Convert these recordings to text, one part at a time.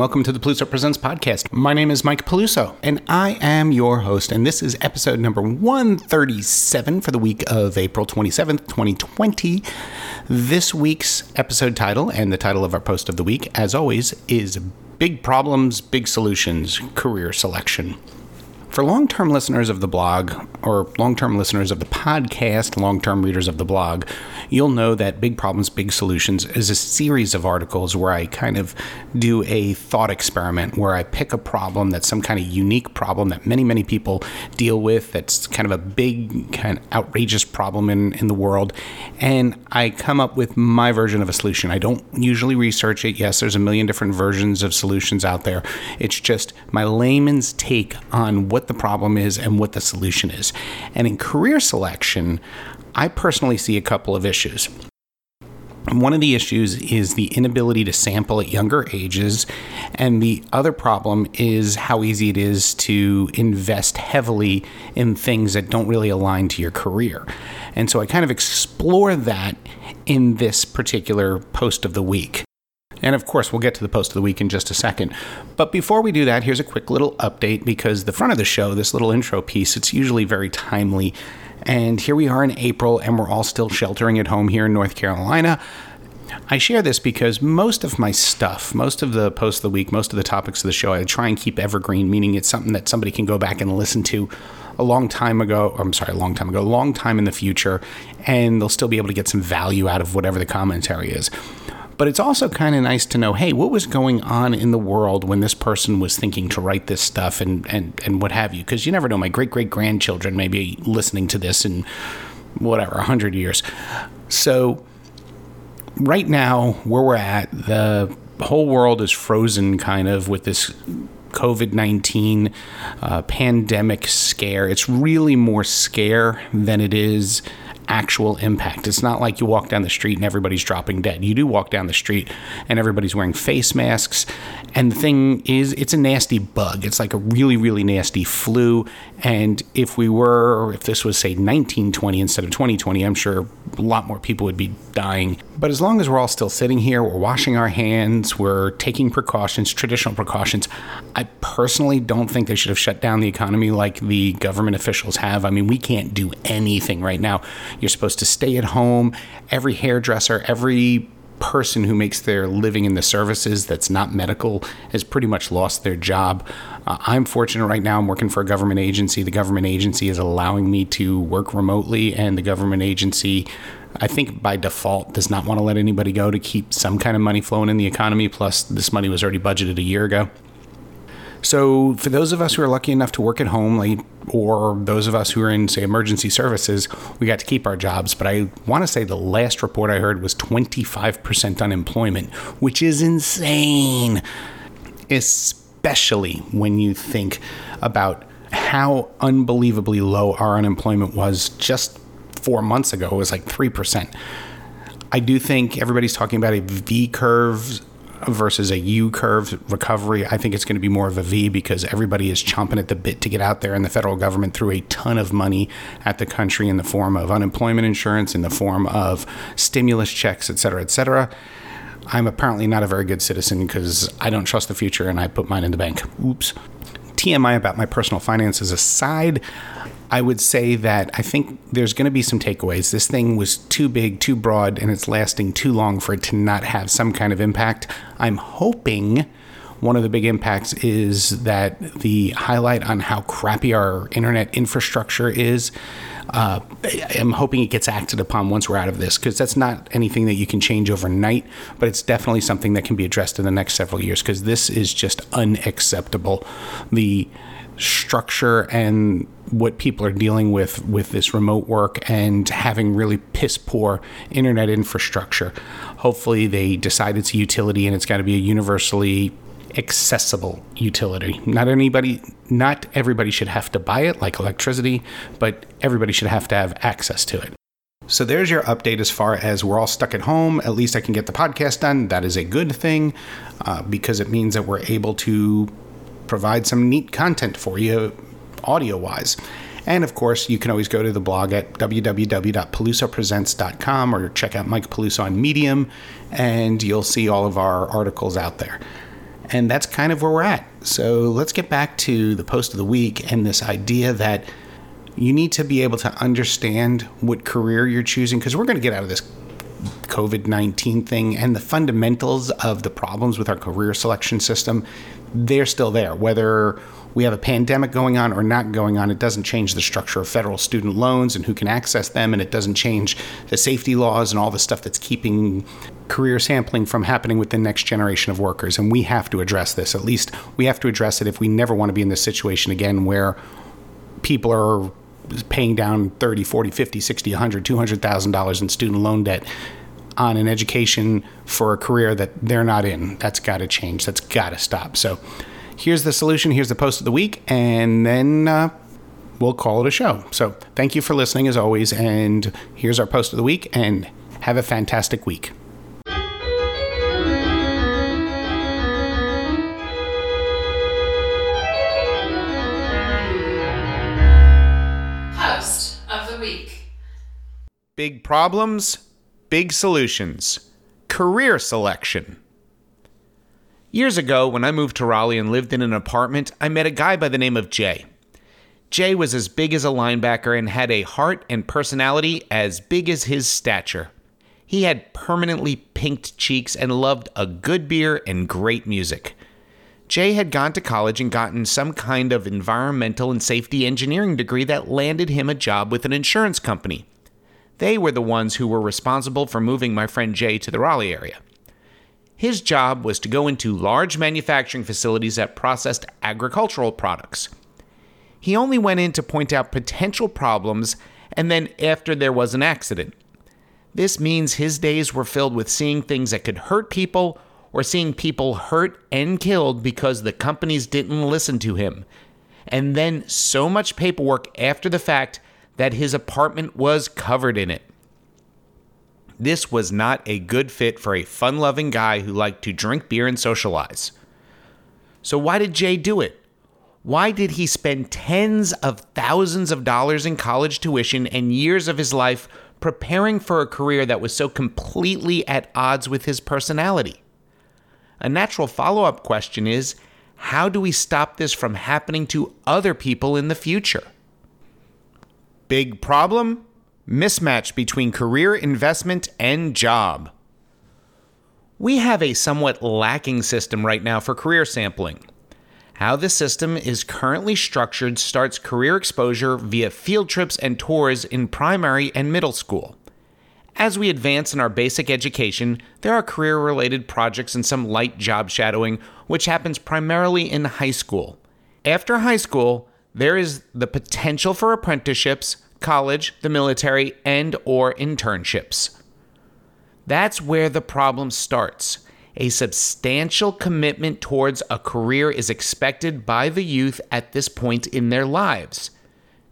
Welcome to the Peluso Presents podcast. My name is Mike Peluso and I am your host, and this is episode number 137 for the week of April 27th, 2020. This week's episode title and the title of our post of the week, as always, is Big Problems, Big Solutions Career Selection. For long term listeners of the blog, or long term listeners of the podcast, long term readers of the blog, you'll know that Big Problems, Big Solutions is a series of articles where I kind of do a thought experiment where I pick a problem that's some kind of unique problem that many, many people deal with, that's kind of a big, kind of outrageous problem in, in the world, and I come up with my version of a solution. I don't usually research it. Yes, there's a million different versions of solutions out there. It's just my layman's take on what what the problem is and what the solution is. And in career selection, I personally see a couple of issues. One of the issues is the inability to sample at younger ages, and the other problem is how easy it is to invest heavily in things that don't really align to your career. And so I kind of explore that in this particular post of the week. And of course, we'll get to the post of the week in just a second. But before we do that, here's a quick little update because the front of the show, this little intro piece, it's usually very timely. And here we are in April, and we're all still sheltering at home here in North Carolina. I share this because most of my stuff, most of the posts of the week, most of the topics of the show, I try and keep evergreen, meaning it's something that somebody can go back and listen to a long time ago. I'm sorry, a long time ago, a long time in the future, and they'll still be able to get some value out of whatever the commentary is. But it's also kind of nice to know, hey, what was going on in the world when this person was thinking to write this stuff and, and, and what have you? Because you never know, my great great grandchildren may be listening to this in whatever, 100 years. So, right now, where we're at, the whole world is frozen kind of with this COVID 19 uh, pandemic scare. It's really more scare than it is actual impact. It's not like you walk down the street and everybody's dropping dead. You do walk down the street and everybody's wearing face masks. And the thing is, it's a nasty bug. It's like a really, really nasty flu. And if we were, if this was, say, 1920 instead of 2020, I'm sure a lot more people would be dying. But as long as we're all still sitting here, we're washing our hands, we're taking precautions, traditional precautions, I personally don't think they should have shut down the economy like the government officials have. I mean, we can't do anything right now. You're supposed to stay at home. Every hairdresser, every person who makes their living in the services that's not medical has pretty much lost their job. Uh, I'm fortunate right now, I'm working for a government agency. The government agency is allowing me to work remotely, and the government agency, I think by default, does not want to let anybody go to keep some kind of money flowing in the economy. Plus, this money was already budgeted a year ago. So, for those of us who are lucky enough to work at home, like, or those of us who are in, say, emergency services, we got to keep our jobs. But I want to say the last report I heard was 25% unemployment, which is insane, especially when you think about how unbelievably low our unemployment was just four months ago. It was like 3%. I do think everybody's talking about a V curve versus a U curve recovery. I think it's going to be more of a V because everybody is chomping at the bit to get out there, and the federal government threw a ton of money at the country in the form of unemployment insurance, in the form of stimulus checks, et cetera, et cetera. I'm apparently not a very good citizen because I don't trust the future and I put mine in the bank. Oops. TMI about my personal finances aside, I would say that I think there's going to be some takeaways. This thing was too big, too broad, and it's lasting too long for it to not have some kind of impact. I'm hoping one of the big impacts is that the highlight on how crappy our internet infrastructure is. Uh, I'm hoping it gets acted upon once we're out of this because that's not anything that you can change overnight, but it's definitely something that can be addressed in the next several years because this is just unacceptable. The structure and what people are dealing with with this remote work and having really piss poor internet infrastructure. Hopefully, they decide it's a utility and it's got to be a universally accessible utility. Not anybody, not everybody should have to buy it like electricity, but everybody should have to have access to it. So there's your update as far as we're all stuck at home. At least I can get the podcast done. That is a good thing uh, because it means that we're able to provide some neat content for you audio wise. And of course, you can always go to the blog at www.pelusopresents.com or check out Mike Peluso on Medium, and you'll see all of our articles out there. And that's kind of where we're at. So let's get back to the post of the week and this idea that you need to be able to understand what career you're choosing because we're going to get out of this COVID 19 thing and the fundamentals of the problems with our career selection system, they're still there. Whether we have a pandemic going on or not going on, it doesn't change the structure of federal student loans and who can access them, and it doesn't change the safety laws and all the stuff that's keeping career sampling from happening with the next generation of workers. And we have to address this. At least we have to address it if we never want to be in this situation again where people are paying down 30, 40, 50, 60, 100, 200,000 dollars in student loan debt on an education for a career that they're not in. That's got to change. That's got to stop. So here's the solution. Here's the post of the week. And then uh, we'll call it a show. So thank you for listening as always. And here's our post of the week. And have a fantastic week. Post of the week. Big problems, big solutions. Career selection. Years ago, when I moved to Raleigh and lived in an apartment, I met a guy by the name of Jay. Jay was as big as a linebacker and had a heart and personality as big as his stature. He had permanently pinked cheeks and loved a good beer and great music. Jay had gone to college and gotten some kind of environmental and safety engineering degree that landed him a job with an insurance company. They were the ones who were responsible for moving my friend Jay to the Raleigh area. His job was to go into large manufacturing facilities that processed agricultural products. He only went in to point out potential problems and then after there was an accident. This means his days were filled with seeing things that could hurt people or seeing people hurt and killed because the companies didn't listen to him. And then so much paperwork after the fact that his apartment was covered in it. This was not a good fit for a fun loving guy who liked to drink beer and socialize. So, why did Jay do it? Why did he spend tens of thousands of dollars in college tuition and years of his life preparing for a career that was so completely at odds with his personality? A natural follow up question is how do we stop this from happening to other people in the future? Big problem? Mismatch between career investment and job. We have a somewhat lacking system right now for career sampling. How the system is currently structured starts career exposure via field trips and tours in primary and middle school. As we advance in our basic education, there are career related projects and some light job shadowing, which happens primarily in high school. After high school, there is the potential for apprenticeships, college, the military, and or internships. That's where the problem starts. A substantial commitment towards a career is expected by the youth at this point in their lives.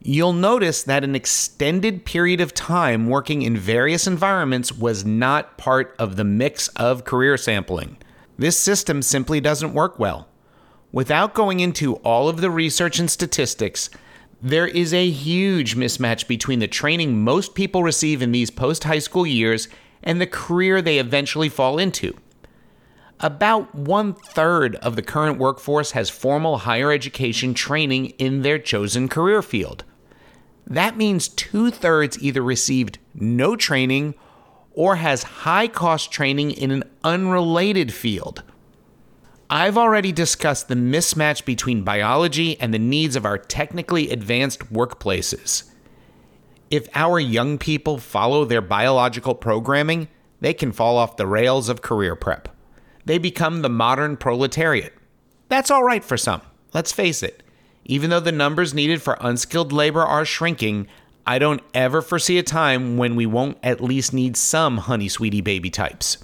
You'll notice that an extended period of time working in various environments was not part of the mix of career sampling. This system simply doesn't work well. Without going into all of the research and statistics, there is a huge mismatch between the training most people receive in these post high school years and the career they eventually fall into. About one third of the current workforce has formal higher education training in their chosen career field. That means two thirds either received no training or has high cost training in an unrelated field. I've already discussed the mismatch between biology and the needs of our technically advanced workplaces. If our young people follow their biological programming, they can fall off the rails of career prep. They become the modern proletariat. That's all right for some, let's face it. Even though the numbers needed for unskilled labor are shrinking, I don't ever foresee a time when we won't at least need some honey sweetie baby types.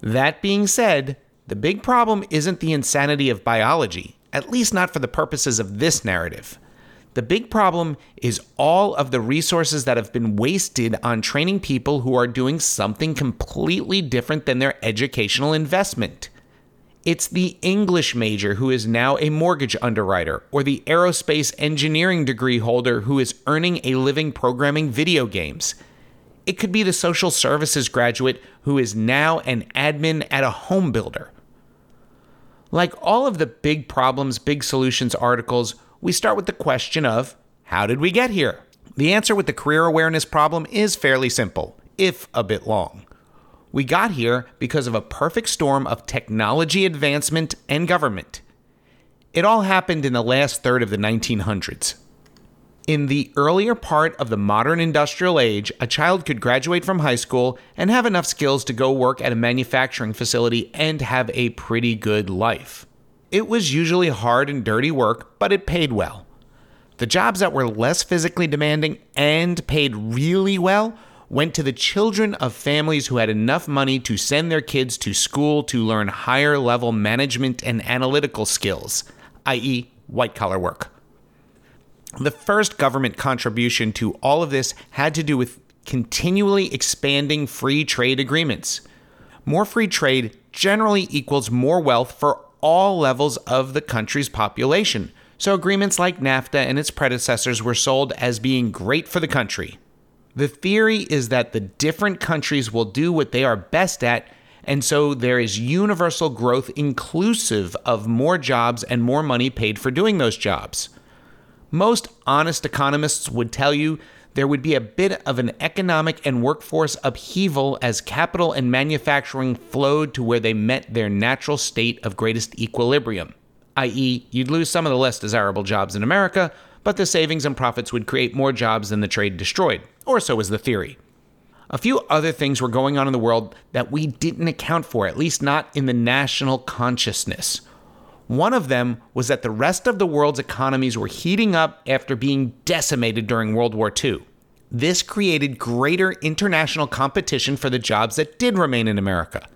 That being said, the big problem isn't the insanity of biology, at least not for the purposes of this narrative. The big problem is all of the resources that have been wasted on training people who are doing something completely different than their educational investment. It's the English major who is now a mortgage underwriter, or the aerospace engineering degree holder who is earning a living programming video games. It could be the social services graduate who is now an admin at a home builder. Like all of the big problems, big solutions articles, we start with the question of how did we get here? The answer with the career awareness problem is fairly simple, if a bit long. We got here because of a perfect storm of technology advancement and government. It all happened in the last third of the 1900s. In the earlier part of the modern industrial age, a child could graduate from high school and have enough skills to go work at a manufacturing facility and have a pretty good life. It was usually hard and dirty work, but it paid well. The jobs that were less physically demanding and paid really well went to the children of families who had enough money to send their kids to school to learn higher level management and analytical skills, i.e., white collar work. The first government contribution to all of this had to do with continually expanding free trade agreements. More free trade generally equals more wealth for all levels of the country's population. So, agreements like NAFTA and its predecessors were sold as being great for the country. The theory is that the different countries will do what they are best at, and so there is universal growth inclusive of more jobs and more money paid for doing those jobs. Most honest economists would tell you there would be a bit of an economic and workforce upheaval as capital and manufacturing flowed to where they met their natural state of greatest equilibrium, i.e., you'd lose some of the less desirable jobs in America, but the savings and profits would create more jobs than the trade destroyed, or so was the theory. A few other things were going on in the world that we didn't account for, at least not in the national consciousness. One of them was that the rest of the world's economies were heating up after being decimated during World War II. This created greater international competition for the jobs that did remain in America.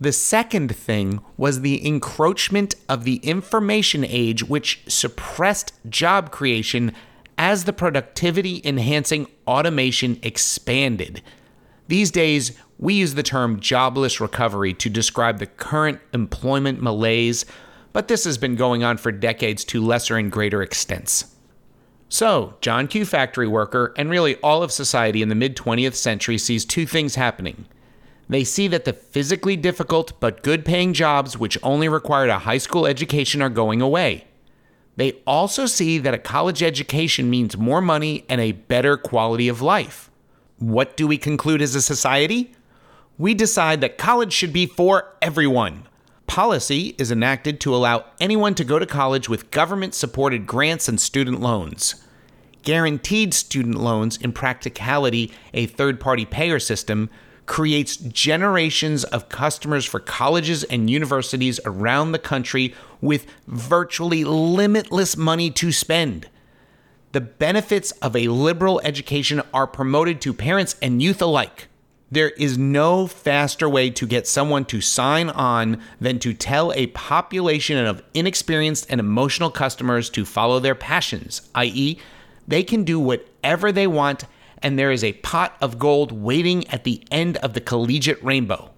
The second thing was the encroachment of the information age, which suppressed job creation as the productivity enhancing automation expanded. These days, we use the term jobless recovery to describe the current employment malaise but this has been going on for decades to lesser and greater extents. So, John Q. Factory worker, and really all of society in the mid 20th century sees two things happening. They see that the physically difficult but good paying jobs, which only required a high school education, are going away. They also see that a college education means more money and a better quality of life. What do we conclude as a society? We decide that college should be for everyone policy is enacted to allow anyone to go to college with government supported grants and student loans. Guaranteed student loans, in practicality, a third party payer system, creates generations of customers for colleges and universities around the country with virtually limitless money to spend. The benefits of a liberal education are promoted to parents and youth alike. There is no faster way to get someone to sign on than to tell a population of inexperienced and emotional customers to follow their passions, i.e., they can do whatever they want, and there is a pot of gold waiting at the end of the collegiate rainbow.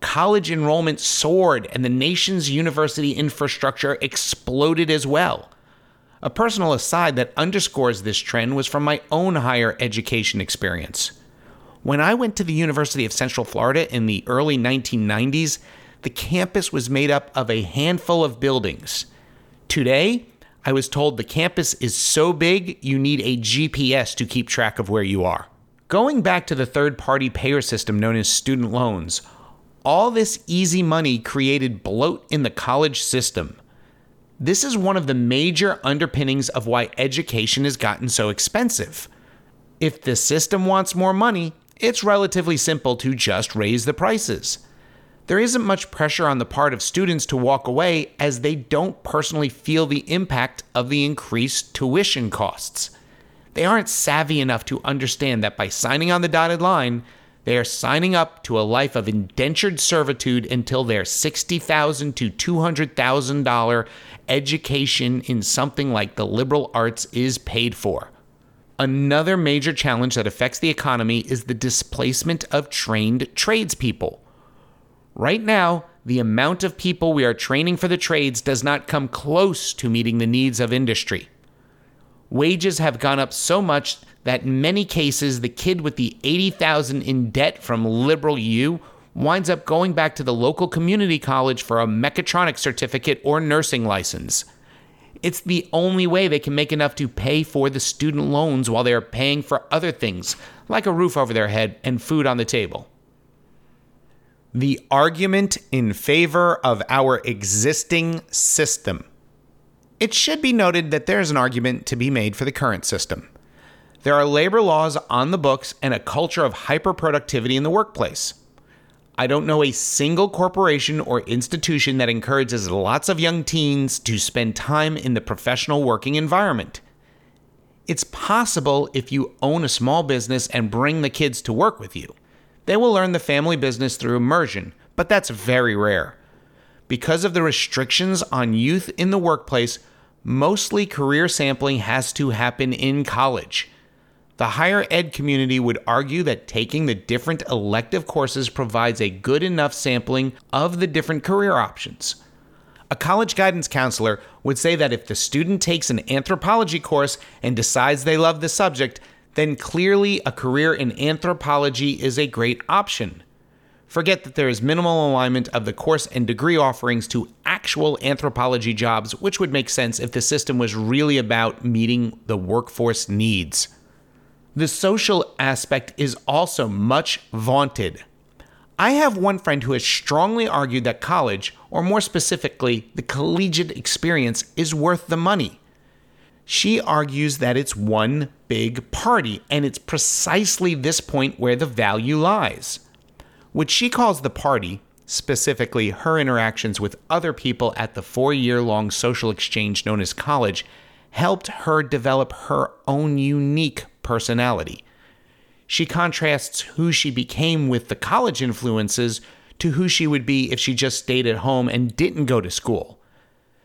College enrollment soared, and the nation's university infrastructure exploded as well. A personal aside that underscores this trend was from my own higher education experience. When I went to the University of Central Florida in the early 1990s, the campus was made up of a handful of buildings. Today, I was told the campus is so big you need a GPS to keep track of where you are. Going back to the third party payer system known as student loans, all this easy money created bloat in the college system. This is one of the major underpinnings of why education has gotten so expensive. If the system wants more money, it's relatively simple to just raise the prices. There isn't much pressure on the part of students to walk away as they don't personally feel the impact of the increased tuition costs. They aren't savvy enough to understand that by signing on the dotted line, they are signing up to a life of indentured servitude until their $60,000 to $200,000 education in something like the liberal arts is paid for. Another major challenge that affects the economy is the displacement of trained tradespeople. Right now, the amount of people we are training for the trades does not come close to meeting the needs of industry. Wages have gone up so much that in many cases the kid with the 80,000 in debt from liberal U winds up going back to the local community college for a mechatronics certificate or nursing license. It's the only way they can make enough to pay for the student loans while they are paying for other things, like a roof over their head and food on the table. The argument in favor of our existing system. It should be noted that there is an argument to be made for the current system. There are labor laws on the books and a culture of hyperproductivity in the workplace. I don't know a single corporation or institution that encourages lots of young teens to spend time in the professional working environment. It's possible if you own a small business and bring the kids to work with you. They will learn the family business through immersion, but that's very rare. Because of the restrictions on youth in the workplace, mostly career sampling has to happen in college. The higher ed community would argue that taking the different elective courses provides a good enough sampling of the different career options. A college guidance counselor would say that if the student takes an anthropology course and decides they love the subject, then clearly a career in anthropology is a great option. Forget that there is minimal alignment of the course and degree offerings to actual anthropology jobs, which would make sense if the system was really about meeting the workforce needs. The social aspect is also much vaunted. I have one friend who has strongly argued that college, or more specifically, the collegiate experience, is worth the money. She argues that it's one big party, and it's precisely this point where the value lies. What she calls the party, specifically her interactions with other people at the four year long social exchange known as college, helped her develop her own unique personality. She contrasts who she became with the college influences to who she would be if she just stayed at home and didn't go to school.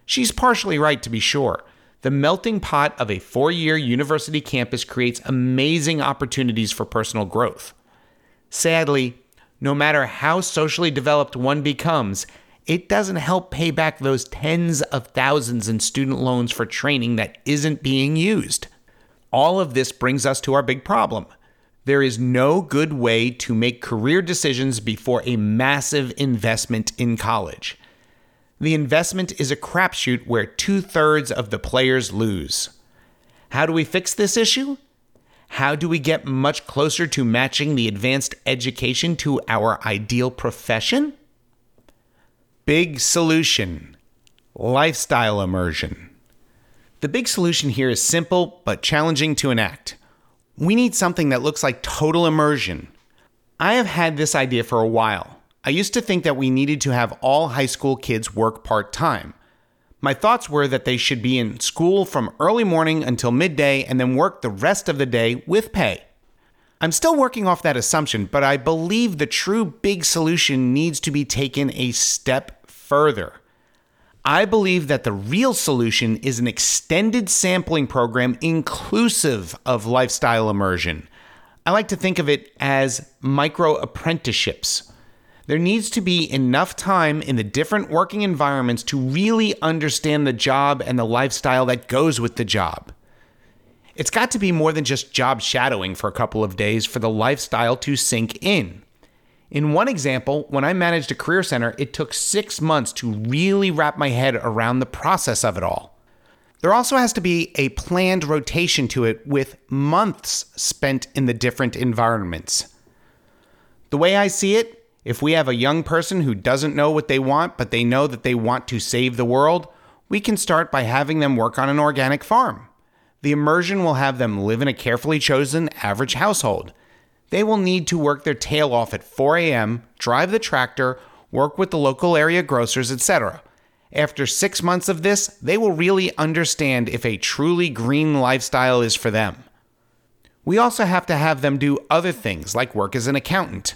She's partially right, to be sure. The melting pot of a four year university campus creates amazing opportunities for personal growth. Sadly, no matter how socially developed one becomes, it doesn't help pay back those tens of thousands in student loans for training that isn't being used. All of this brings us to our big problem. There is no good way to make career decisions before a massive investment in college. The investment is a crapshoot where two thirds of the players lose. How do we fix this issue? How do we get much closer to matching the advanced education to our ideal profession? Big solution lifestyle immersion. The big solution here is simple but challenging to enact. We need something that looks like total immersion. I have had this idea for a while. I used to think that we needed to have all high school kids work part time. My thoughts were that they should be in school from early morning until midday and then work the rest of the day with pay. I'm still working off that assumption, but I believe the true big solution needs to be taken a step further. I believe that the real solution is an extended sampling program inclusive of lifestyle immersion. I like to think of it as micro apprenticeships. There needs to be enough time in the different working environments to really understand the job and the lifestyle that goes with the job. It's got to be more than just job shadowing for a couple of days for the lifestyle to sink in. In one example, when I managed a career center, it took six months to really wrap my head around the process of it all. There also has to be a planned rotation to it with months spent in the different environments. The way I see it, if we have a young person who doesn't know what they want, but they know that they want to save the world, we can start by having them work on an organic farm. The immersion will have them live in a carefully chosen average household they will need to work their tail off at 4 a.m., drive the tractor, work with the local area grocers, etc. After six months of this, they will really understand if a truly green lifestyle is for them. We also have to have them do other things like work as an accountant.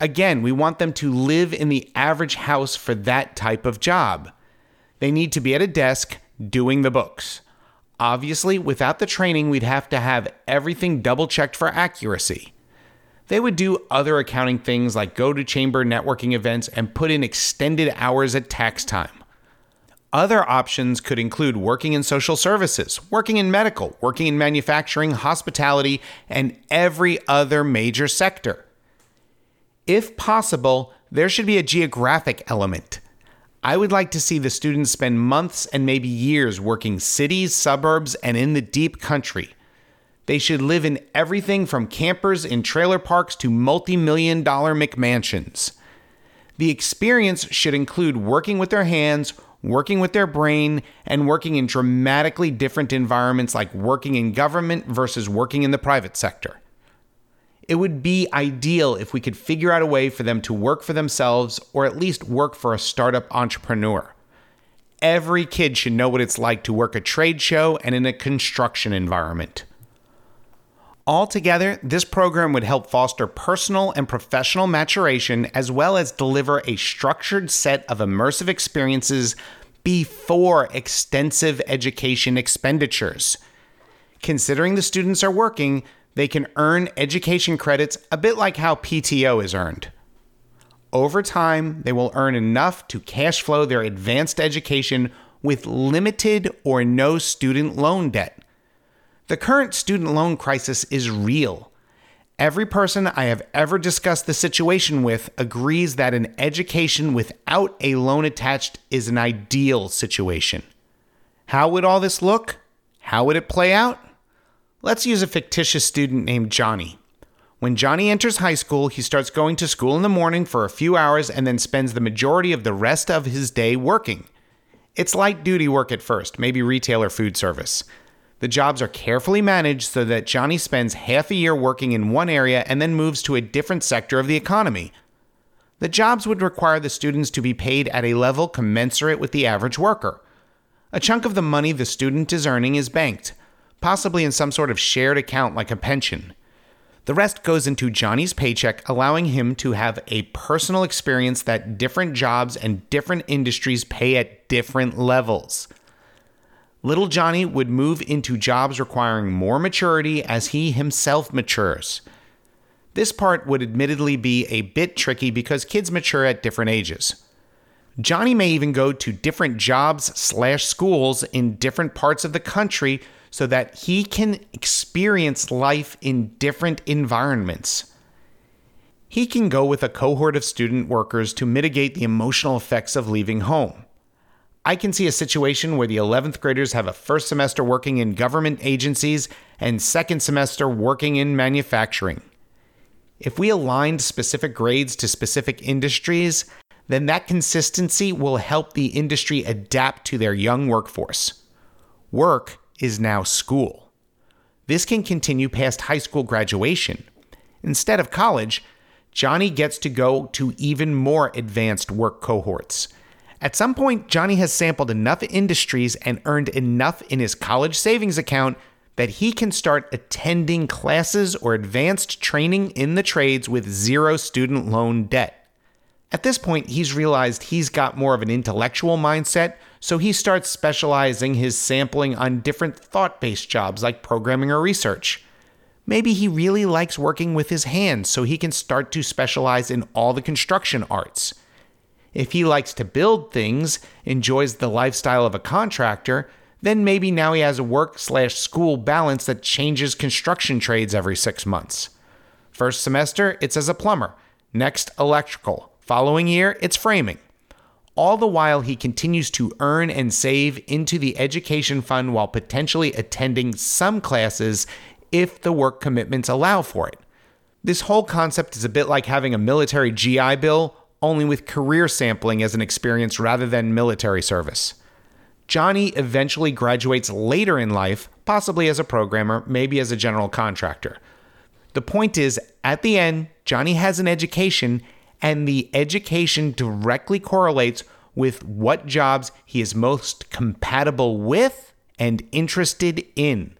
Again, we want them to live in the average house for that type of job. They need to be at a desk doing the books. Obviously, without the training, we'd have to have everything double checked for accuracy. They would do other accounting things like go to chamber networking events and put in extended hours at tax time. Other options could include working in social services, working in medical, working in manufacturing, hospitality, and every other major sector. If possible, there should be a geographic element. I would like to see the students spend months and maybe years working cities, suburbs, and in the deep country. They should live in everything from campers in trailer parks to multi million dollar McMansions. The experience should include working with their hands, working with their brain, and working in dramatically different environments like working in government versus working in the private sector. It would be ideal if we could figure out a way for them to work for themselves or at least work for a startup entrepreneur. Every kid should know what it's like to work a trade show and in a construction environment. Altogether, this program would help foster personal and professional maturation as well as deliver a structured set of immersive experiences before extensive education expenditures. Considering the students are working, they can earn education credits a bit like how PTO is earned. Over time, they will earn enough to cash flow their advanced education with limited or no student loan debt. The current student loan crisis is real. Every person I have ever discussed the situation with agrees that an education without a loan attached is an ideal situation. How would all this look? How would it play out? Let's use a fictitious student named Johnny. When Johnny enters high school, he starts going to school in the morning for a few hours and then spends the majority of the rest of his day working. It's light duty work at first, maybe retail or food service. The jobs are carefully managed so that Johnny spends half a year working in one area and then moves to a different sector of the economy. The jobs would require the students to be paid at a level commensurate with the average worker. A chunk of the money the student is earning is banked, possibly in some sort of shared account like a pension. The rest goes into Johnny's paycheck, allowing him to have a personal experience that different jobs and different industries pay at different levels. Little Johnny would move into jobs requiring more maturity as he himself matures. This part would admittedly be a bit tricky because kids mature at different ages. Johnny may even go to different jobs slash schools in different parts of the country so that he can experience life in different environments. He can go with a cohort of student workers to mitigate the emotional effects of leaving home. I can see a situation where the 11th graders have a first semester working in government agencies and second semester working in manufacturing. If we aligned specific grades to specific industries, then that consistency will help the industry adapt to their young workforce. Work is now school. This can continue past high school graduation. Instead of college, Johnny gets to go to even more advanced work cohorts. At some point, Johnny has sampled enough industries and earned enough in his college savings account that he can start attending classes or advanced training in the trades with zero student loan debt. At this point, he's realized he's got more of an intellectual mindset, so he starts specializing his sampling on different thought based jobs like programming or research. Maybe he really likes working with his hands, so he can start to specialize in all the construction arts. If he likes to build things, enjoys the lifestyle of a contractor, then maybe now he has a work slash school balance that changes construction trades every six months. First semester, it's as a plumber. Next, electrical. Following year, it's framing. All the while, he continues to earn and save into the education fund while potentially attending some classes if the work commitments allow for it. This whole concept is a bit like having a military GI Bill only with career sampling as an experience rather than military service. Johnny eventually graduates later in life, possibly as a programmer, maybe as a general contractor. The point is, at the end, Johnny has an education, and the education directly correlates with what jobs he is most compatible with and interested in.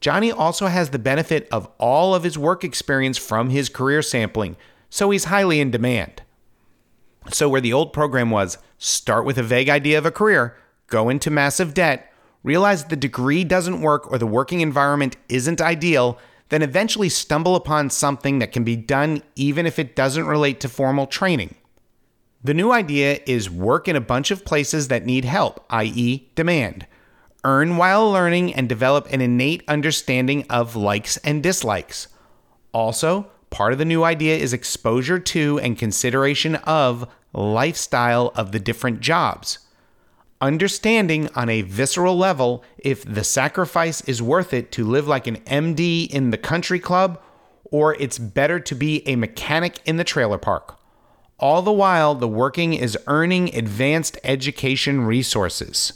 Johnny also has the benefit of all of his work experience from his career sampling, so he's highly in demand. So, where the old program was start with a vague idea of a career, go into massive debt, realize the degree doesn't work or the working environment isn't ideal, then eventually stumble upon something that can be done even if it doesn't relate to formal training. The new idea is work in a bunch of places that need help, i.e., demand. Earn while learning and develop an innate understanding of likes and dislikes. Also, part of the new idea is exposure to and consideration of lifestyle of the different jobs. Understanding on a visceral level if the sacrifice is worth it to live like an MD in the country club or it's better to be a mechanic in the trailer park. All the while, the working is earning advanced education resources.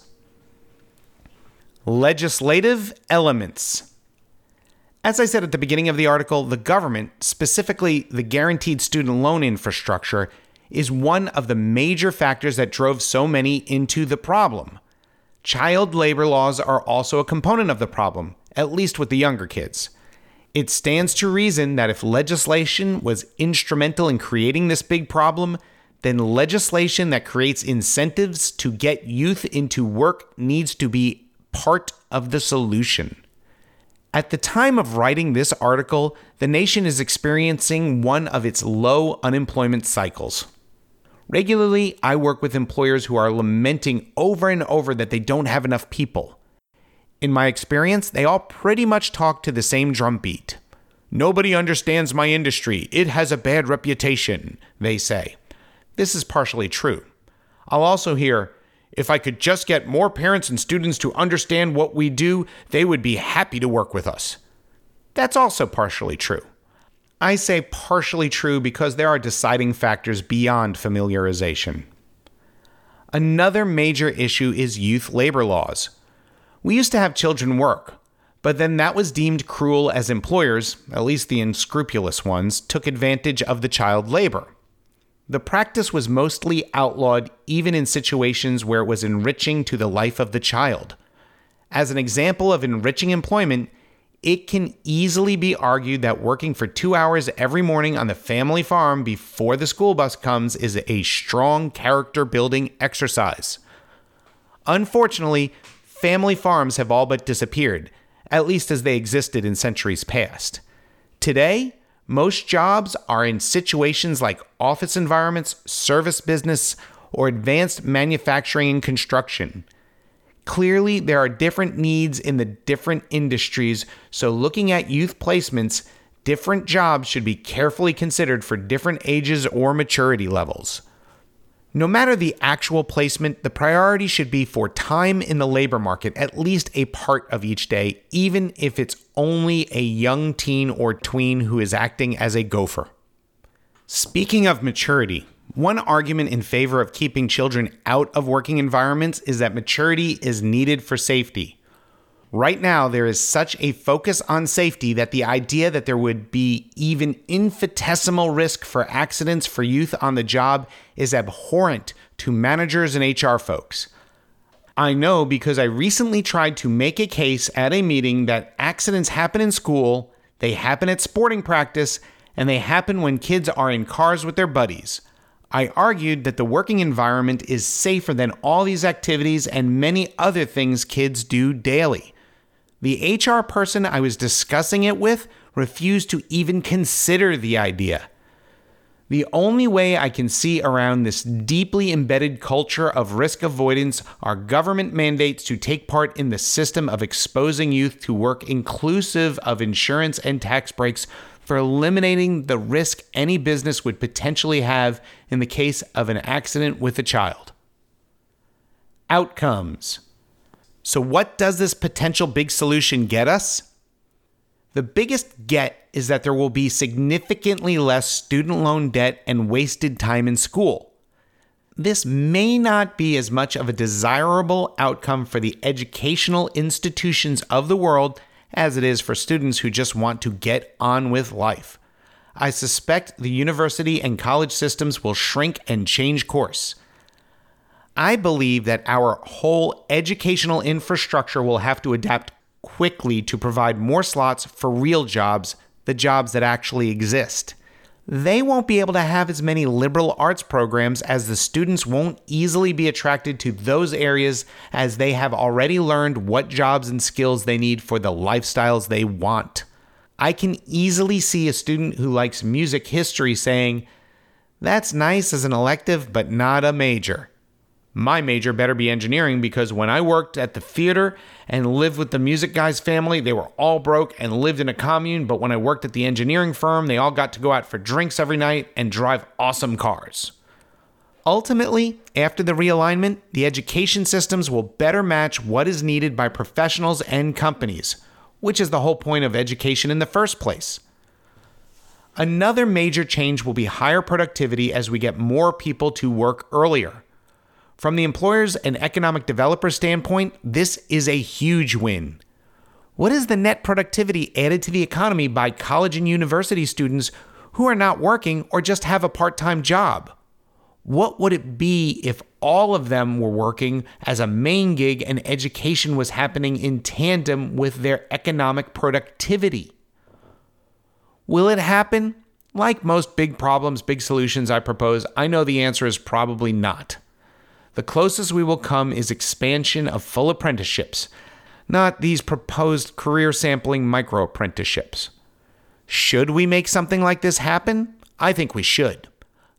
Legislative elements. As I said at the beginning of the article, the government, specifically the guaranteed student loan infrastructure, is one of the major factors that drove so many into the problem. Child labor laws are also a component of the problem, at least with the younger kids. It stands to reason that if legislation was instrumental in creating this big problem, then legislation that creates incentives to get youth into work needs to be part of the solution. At the time of writing this article, the nation is experiencing one of its low unemployment cycles. Regularly, I work with employers who are lamenting over and over that they don't have enough people. In my experience, they all pretty much talk to the same drumbeat. Nobody understands my industry. It has a bad reputation, they say. This is partially true. I'll also hear, if I could just get more parents and students to understand what we do, they would be happy to work with us. That's also partially true. I say partially true because there are deciding factors beyond familiarization. Another major issue is youth labor laws. We used to have children work, but then that was deemed cruel as employers, at least the unscrupulous ones, took advantage of the child labor. The practice was mostly outlawed even in situations where it was enriching to the life of the child. As an example of enriching employment, it can easily be argued that working for two hours every morning on the family farm before the school bus comes is a strong character building exercise. Unfortunately, family farms have all but disappeared, at least as they existed in centuries past. Today, most jobs are in situations like office environments, service business, or advanced manufacturing and construction. Clearly, there are different needs in the different industries, so looking at youth placements, different jobs should be carefully considered for different ages or maturity levels. No matter the actual placement, the priority should be for time in the labor market, at least a part of each day, even if it's only a young teen or tween who is acting as a gopher. Speaking of maturity, one argument in favor of keeping children out of working environments is that maturity is needed for safety. Right now, there is such a focus on safety that the idea that there would be even infinitesimal risk for accidents for youth on the job is abhorrent to managers and HR folks. I know because I recently tried to make a case at a meeting that accidents happen in school, they happen at sporting practice, and they happen when kids are in cars with their buddies. I argued that the working environment is safer than all these activities and many other things kids do daily. The HR person I was discussing it with refused to even consider the idea. The only way I can see around this deeply embedded culture of risk avoidance are government mandates to take part in the system of exposing youth to work inclusive of insurance and tax breaks for eliminating the risk any business would potentially have in the case of an accident with a child. Outcomes. So, what does this potential big solution get us? The biggest get is that there will be significantly less student loan debt and wasted time in school. This may not be as much of a desirable outcome for the educational institutions of the world as it is for students who just want to get on with life. I suspect the university and college systems will shrink and change course. I believe that our whole educational infrastructure will have to adapt quickly to provide more slots for real jobs, the jobs that actually exist they won't be able to have as many liberal arts programs as the students won't easily be attracted to those areas as they have already learned what jobs and skills they need for the lifestyles they want. I can easily see a student who likes music history saying, That's nice as an elective, but not a major. My major better be engineering because when I worked at the theater and lived with the music guy's family, they were all broke and lived in a commune. But when I worked at the engineering firm, they all got to go out for drinks every night and drive awesome cars. Ultimately, after the realignment, the education systems will better match what is needed by professionals and companies, which is the whole point of education in the first place. Another major change will be higher productivity as we get more people to work earlier. From the employers and economic developer standpoint, this is a huge win. What is the net productivity added to the economy by college and university students who are not working or just have a part time job? What would it be if all of them were working as a main gig and education was happening in tandem with their economic productivity? Will it happen? Like most big problems, big solutions I propose, I know the answer is probably not. The closest we will come is expansion of full apprenticeships, not these proposed career sampling micro apprenticeships. Should we make something like this happen? I think we should.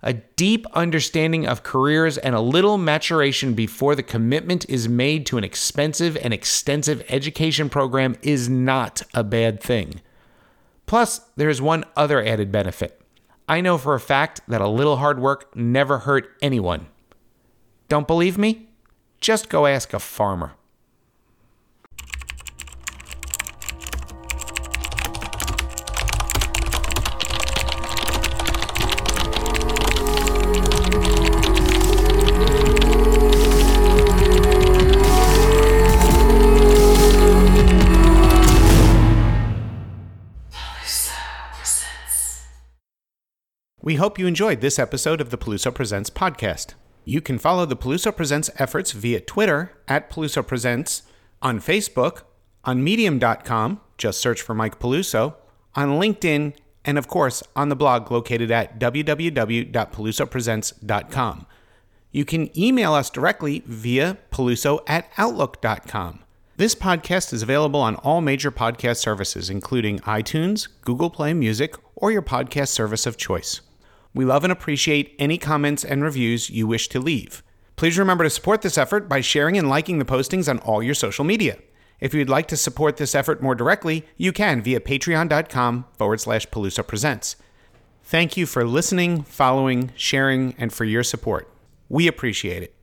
A deep understanding of careers and a little maturation before the commitment is made to an expensive and extensive education program is not a bad thing. Plus, there is one other added benefit. I know for a fact that a little hard work never hurt anyone. Don't believe me? Just go ask a farmer. We hope you enjoyed this episode of the Peluso Presents podcast. You can follow the Peluso Presents efforts via Twitter at Peluso Presents, on Facebook, on Medium.com, just search for Mike Peluso, on LinkedIn, and of course on the blog located at www.pelusopresents.com. You can email us directly via peluso at outlook.com. This podcast is available on all major podcast services, including iTunes, Google Play Music, or your podcast service of choice. We love and appreciate any comments and reviews you wish to leave. Please remember to support this effort by sharing and liking the postings on all your social media. If you'd like to support this effort more directly, you can via patreon.com forward slash Peluso Presents. Thank you for listening, following, sharing, and for your support. We appreciate it.